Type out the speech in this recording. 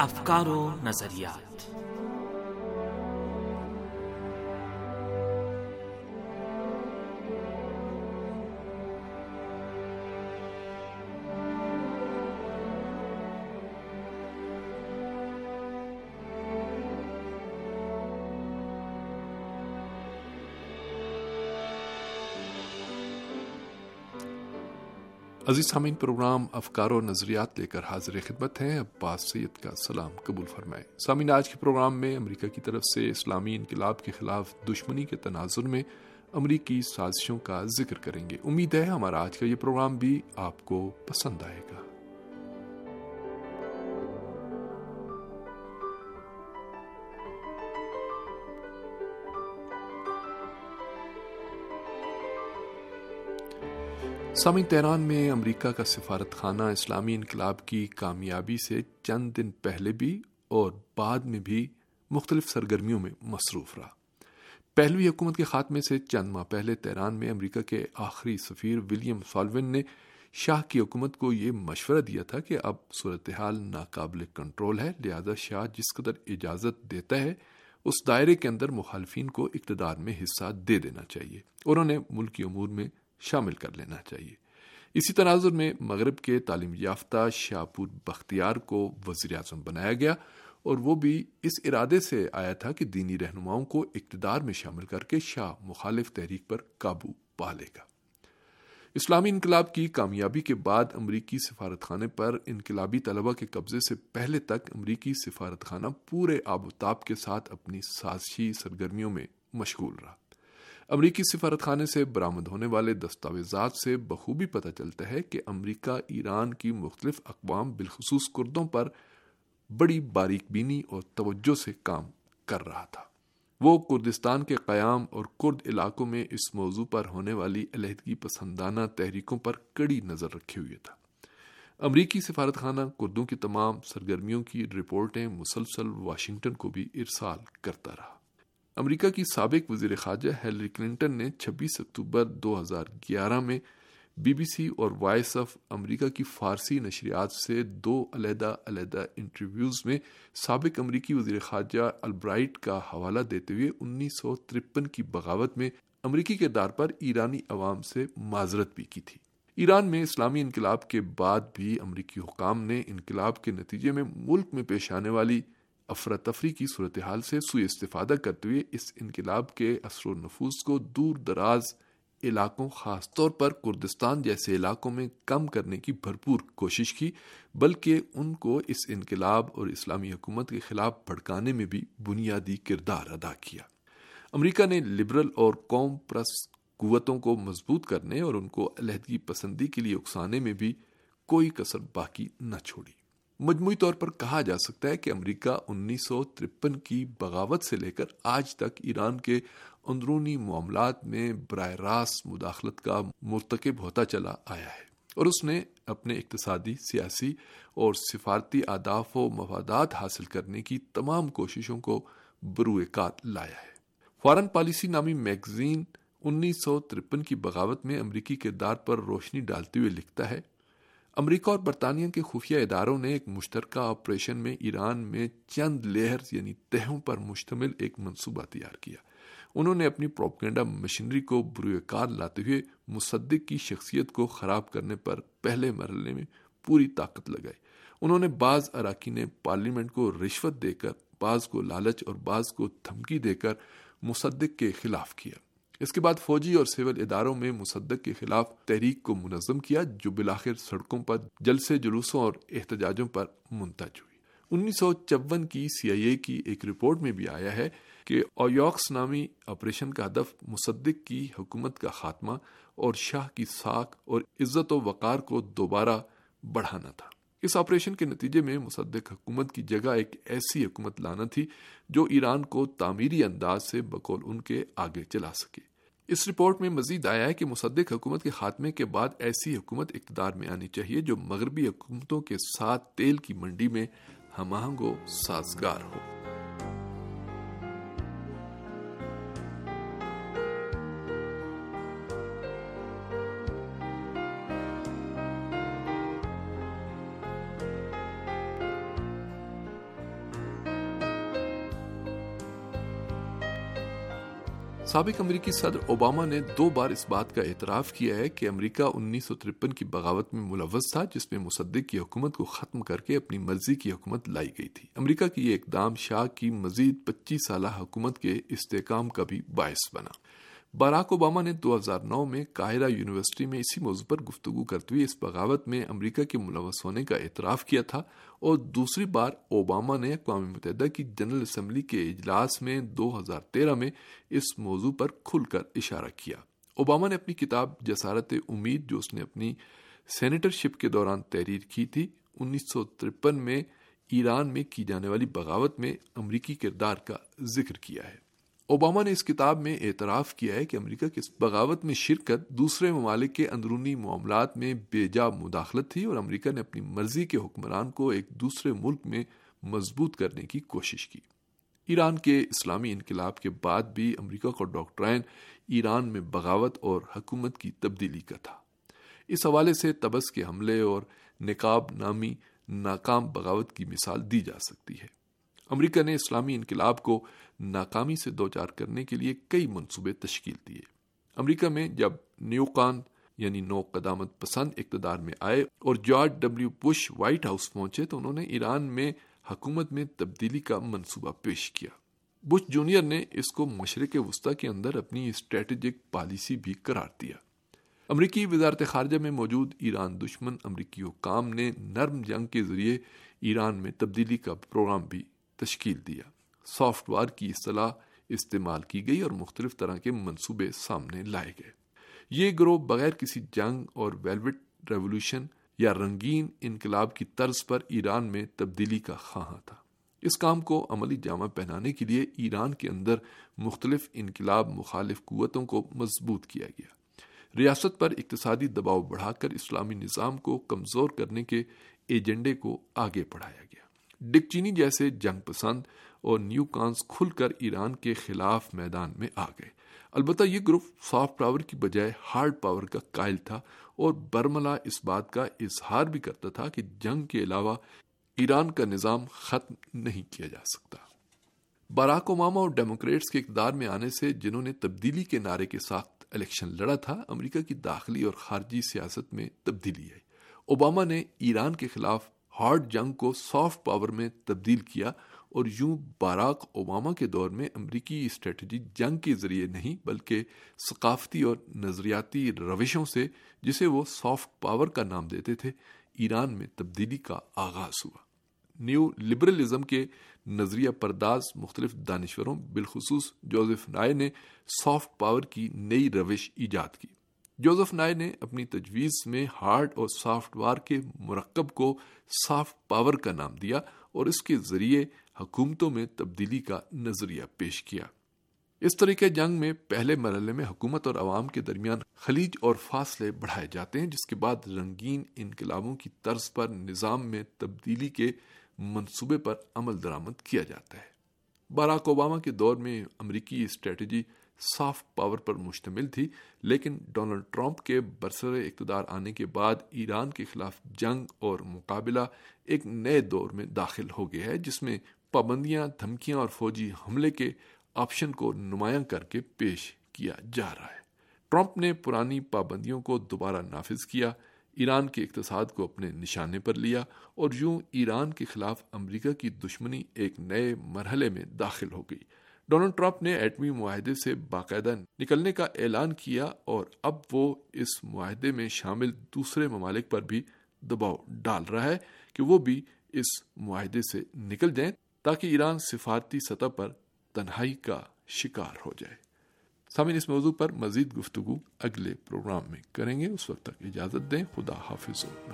افکار و نظریات۔ عزیز سامعین، پروگرام افکار و نظریات لے کر حاضر خدمت ہیں۔ عباس سید کا سلام قبول فرمائے سامعین، آج کے پروگرام میں امریکہ کی طرف سے اسلامی انقلاب کے خلاف دشمنی کے تناظر میں امریکی سازشوں کا ذکر کریں گے۔ امید ہے ہمارا آج کا یہ پروگرام بھی آپ کو پسند آئے گا۔ سامع تہران میں امریکہ کا سفارت خانہ اسلامی انقلاب کی کامیابی سے چند دن پہلے بھی اور بعد میں بھی مختلف سرگرمیوں میں مصروف رہا۔ پہلوی حکومت کے خاتمے سے چند ماہ پہلے تہران میں امریکہ کے آخری سفیر ولیم سالون نے شاہ کی حکومت کو یہ مشورہ دیا تھا کہ اب صورتحال ناقابل کنٹرول ہے، لہذا شاہ جس قدر اجازت دیتا ہے، اس دائرے کے اندر مخالفین کو اقتدار میں حصہ دے دینا چاہیے۔ اور انہیں ملکی امور میں شامل کر لینا چاہیے۔ اسی تناظر میں مغرب کے تعلیم یافتہ شاہپور بختیار کو وزیر اعظم بنایا گیا اور وہ بھی اس ارادے سے آیا تھا کہ دینی رہنماؤں کو اقتدار میں شامل کر کے شاہ مخالف تحریک پر قابو پا لے گا۔ اسلامی انقلاب کی کامیابی کے بعد امریکی سفارت خانے پر انقلابی طلبہ کے قبضے سے پہلے تک امریکی سفارت خانہ پورے آب و تاب کے ساتھ اپنی سازشی سرگرمیوں میں مشغول رہا۔ امریکی سفارت خانے سے برامد ہونے والے دستاویزات سے بخوبی پتہ چلتا ہے کہ امریکہ ایران کی مختلف اقوام بالخصوص کردوں پر بڑی باریک بینی اور توجہ سے کام کر رہا تھا۔ وہ کردستان کے قیام اور کرد علاقوں میں اس موضوع پر ہونے والی علیحدگی پسندانہ تحریکوں پر کڑی نظر رکھے ہوئے تھا۔ امریکی سفارت خانہ کردوں کی تمام سرگرمیوں کی رپورٹیں مسلسل واشنگٹن کو بھی ارسال کرتا رہا۔ امریکہ کی سابق وزیر خارجہ ہیلری کلنٹن نے چھبیس اکتوبر دو ہزار گیارہ میں بی بی سی اور وائس آف امریکہ کی فارسی نشریات سے دو علیحدہ علیحدہ انٹرویوز میں سابق امریکی وزیر خارجہ البرائٹ کا حوالہ دیتے ہوئے انیس سو ترپن کی بغاوت میں امریکی کردار پر ایرانی عوام سے معذرت بھی کی تھی۔ ایران میں اسلامی انقلاب کے بعد بھی امریکی حکام نے انقلاب کے نتیجے میں ملک میں پیش آنے والی افراتفری کی صورتحال سے سوئی استفادہ کرتے ہوئے اس انقلاب کے اثر و نفوذ کو دور دراز علاقوں، خاص طور پر کردستان جیسے علاقوں میں کم کرنے کی بھرپور کوشش کی، بلکہ ان کو اس انقلاب اور اسلامی حکومت کے خلاف بھڑکانے میں بھی بنیادی کردار ادا کیا۔ امریکہ نے لبرل اور قوم پرس قوتوں کو مضبوط کرنے اور ان کو علیحدگی پسندی کے لیے اکسانے میں بھی کوئی کسر باقی نہ چھوڑی۔ مجموعی طور پر کہا جا سکتا ہے کہ امریکہ انیس سو ترپن کی بغاوت سے لے کر آج تک ایران کے اندرونی معاملات میں براہ راست مداخلت کا مرتکب ہوتا چلا آیا ہے اور اس نے اپنے اقتصادی، سیاسی اور سفارتی اہداف و مفادات حاصل کرنے کی تمام کوششوں کو بروئے کات لایا ہے۔ فارن پالیسی نامی میگزین انیس سو ترپن کی بغاوت میں امریکی کردار پر روشنی ڈالتے ہوئے لکھتا ہے امریکہ اور برطانیہ کے خفیہ اداروں نے ایک مشترکہ آپریشن میں ایران میں چند لیئرز یعنی تہوں پر مشتمل ایک منصوبہ تیار کیا۔ انہوں نے اپنی پروپگینڈا مشینری کو بروئے کار لاتے ہوئے مصدق کی شخصیت کو خراب کرنے پر پہلے مرحلے میں پوری طاقت لگائی۔ انہوں نے بعض اراکین پارلیمنٹ کو رشوت دے کر، بعض کو لالچ اور بعض کو دھمکی دے کر مصدق کے خلاف کیا۔ اس کے بعد فوجی اور سول اداروں میں مصدق کے خلاف تحریک کو منظم کیا، جو بلاخر سڑکوں پر، جلسے، جلوسوں اور احتجاجوں پر منتج ہوئی۔ انیس سو چون کی سی آئی اے کی ایک رپورٹ میں بھی آیا ہے کہ اویوکس نامی آپریشن کا ہدف مصدق کی حکومت کا خاتمہ اور شاہ کی ساکھ اور عزت و وقار کو دوبارہ بڑھانا تھا۔ اس آپریشن کے نتیجے میں مصدق حکومت کی جگہ ایک ایسی حکومت لانا تھی جو ایران کو تعمیری انداز سے بقول ان کے آگے چلا سکے۔ اس رپورٹ میں مزید آیا ہے کہ مصدق حکومت کے خاتمے کے بعد ایسی حکومت اقتدار میں آنی چاہیے جو مغربی حکومتوں کے ساتھ تیل کی منڈی میں ہم آہنگ و سازگار ہو۔ سابق امریکی صدر اوباما نے دو بار اس بات کا اعتراف کیا ہے کہ امریکہ انیس سو ترپن کی بغاوت میں ملوث تھا، جس میں مصدق کی حکومت کو ختم کر کے اپنی مرضی کی حکومت لائی گئی تھی۔ امریکہ کی یہ اقدام شاہ کی مزید پچیس سالہ حکومت کے استحکام کا بھی باعث بنا۔ باراک اوباما نے دو ہزار نو میں قاہرہ یونیورسٹی میں اسی موضوع پر گفتگو کرتے ہوئے اس بغاوت میں امریکہ کے ملوث ہونے کا اعتراف کیا تھا اور دوسری بار اوباما نے اقوام متحدہ کی جنرل اسمبلی کے اجلاس میں دو ہزار تیرہ میں اس موضوع پر کھل کر اشارہ کیا۔ اوباما نے اپنی کتاب جسارت امید، جو اس نے اپنی سینیٹرشپ کے دوران تحریر کی تھی، انیس سو ترپن میں ایران میں کی جانے والی بغاوت میں امریکی کردار کا ذکر کیا ہے۔ اوباما نے اس کتاب میں اعتراف کیا ہے کہ امریکہ کی اس بغاوت میں شرکت دوسرے ممالک کے اندرونی معاملات میں بے جا مداخلت تھی اور امریکہ نے اپنی مرضی کے حکمران کو ایک دوسرے ملک میں مضبوط کرنے کی کوشش کی۔ ایران کے اسلامی انقلاب کے بعد بھی امریکہ کا ڈاکٹرائن ایران میں بغاوت اور حکومت کی تبدیلی کا تھا۔ اس حوالے سے تبس کے حملے اور نقاب نامی ناکام بغاوت کی مثال دی جا سکتی ہے۔ امریکہ نے اسلامی انقلاب کو ناکامی سے دوچار کرنے کے لیے کئی منصوبے تشکیل دیے۔ امریکہ میں جب نیو کان یعنی نو قدامت پسند اقتدار میں آئے اور George W Bush White House پہنچے تو انہوں نے ایران میں حکومت میں تبدیلی کا منصوبہ پیش کیا۔ بش جونیئر نے اس کو مشرق وسطی کے اندر اپنی اسٹریٹجک پالیسی بھی قرار دیا۔ امریکی وزارت خارجہ میں موجود ایران دشمن امریکی حکام نے نرم جنگ کے ذریعے ایران میں تبدیلی کا پروگرام بھی تشکیل دیا۔ سافٹ ویئر کی اصطلاح استعمال کی گئی اور مختلف طرح کے منصوبے سامنے لائے گئے۔ یہ گروہ بغیر کسی جنگ اور ویلوٹ ریولوشن یا رنگین انقلاب کی طرز پر ایران میں تبدیلی کا خواہاں تھا۔ اس کام کو عملی جامع پہنانے کے لیے ایران کے اندر مختلف انقلاب مخالف قوتوں کو مضبوط کیا گیا۔ ریاست پر اقتصادی دباؤ بڑھا کر اسلامی نظام کو کمزور کرنے کے ایجنڈے کو آگے بڑھایا گیا۔ ڈک چینی جیسے جنگ پسند اور نیو کانس کھل کر ایران کے خلاف میدان میں آ گئے۔ البتہ یہ گروپ سافٹ پاور کی بجائے ہارڈ پاور کا قائل تھا اور برملا اس بات کا اظہار بھی کرتا تھا کہ جنگ کے علاوہ ایران کا نظام ختم نہیں کیا جا سکتا۔ باراک اوباما اور ڈیموکریٹس کے اقدار میں آنے سے جنہوں نے تبدیلی کے نعرے کے ساتھ الیکشن لڑا تھا، امریکہ کی داخلی اور خارجی سیاست میں تبدیلی آئی۔ اوباما نے ایران کے خلاف ہارڈ جنگ کو سافٹ پاور میں تبدیل کیا اور یوں باراک اوباما کے دور میں امریکی اسٹریٹجی جنگ کے ذریعے نہیں بلکہ ثقافتی اور نظریاتی روشوں سے جسے وہ سافٹ پاور کا نام دیتے تھے، ایران میں تبدیلی کا آغاز ہوا۔ نیو لبرلزم کے نظریہ پرداز مختلف دانشوروں، بالخصوص جوزف نائے نے سافٹ پاور کی نئی روش ایجاد کی۔ جوزف نائے نے اپنی تجویز میں ہارڈ اور سافٹ وار کے مرکب کو سافٹ پاور کا نام دیا اور اس کے ذریعے حکومتوں میں تبدیلی کا نظریہ پیش کیا۔ اس طریقے جنگ میں پہلے مرحلے میں حکومت اور عوام کے درمیان خلیج اور فاصلے بڑھائے جاتے ہیں، جس کے بعد رنگین انقلابوں کی طرز پر نظام میں تبدیلی کے منصوبے پر عمل درآمد کیا جاتا ہے۔ باراک اوباما کے دور میں امریکی اسٹریٹجی سافٹ پاور پر مشتمل تھی، لیکن ڈونلڈ ٹرمپ کے برسر اقتدار آنے کے بعد ایران کے خلاف جنگ اور مقابلہ ایک نئے دور میں داخل ہو گیا ہے، جس میں پابندیاں، دھمکیاں اور فوجی حملے کے آپشن کو نمایاں کر کے پیش کیا جا رہا ہے۔ ٹرمپ نے پرانی پابندیوں کو دوبارہ نافذ کیا، ایران کے اقتصاد کو اپنے نشانے پر لیا اور یوں ایران کے خلاف امریکہ کی دشمنی ایک نئے مرحلے میں داخل ہو گئی۔ ڈونلڈ ٹرمپ نے ایٹمی معاہدے سے باقاعدہ نکلنے کا اعلان کیا اور اب وہ اس معاہدے میں شامل دوسرے ممالک پر بھی دباؤ ڈال رہا ہے کہ وہ بھی اس معاہدے سے نکل جائیں تاکہ ایران سفارتی سطح پر تنہائی کا شکار ہو جائے۔ سامعین، اس موضوع پر مزید گفتگو اگلے پروگرام میں کریں گے۔ اس وقت تک اجازت دیں، خدا حافظ و